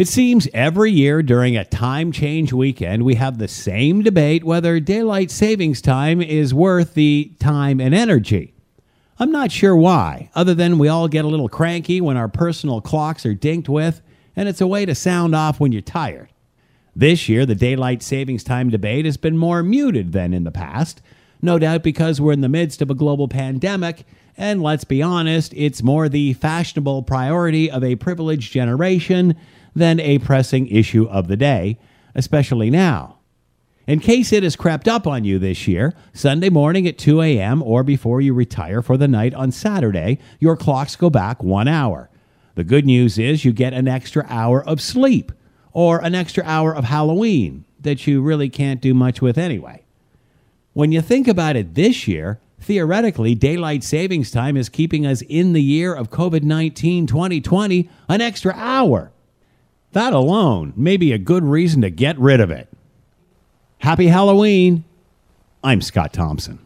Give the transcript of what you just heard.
It seems every year during a time change weekend, we have the same debate whether daylight savings time is worth the time and energy. I'm not sure why, other than we all get a little cranky when our personal clocks are dinked with, and it's a way to sound off when you're tired. This year, the daylight savings time debate has been more muted than in the past, no doubt because we're in the midst of a global pandemic, and let's be honest, it's more the fashionable priority of a privileged generation than a pressing issue of the day, especially now. In case it has crept up on you this year, Sunday morning at 2 a.m. or before you retire for the night on Saturday, your clocks go back one hour. The good news is you get an extra hour of sleep or an extra hour of Halloween that you really can't do much with anyway. When you think about it this year, theoretically, daylight savings time is keeping us in the year of COVID 19 2020 an extra hour. That alone may be a good reason to get rid of it. Happy Halloween. I'm Scott Thompson.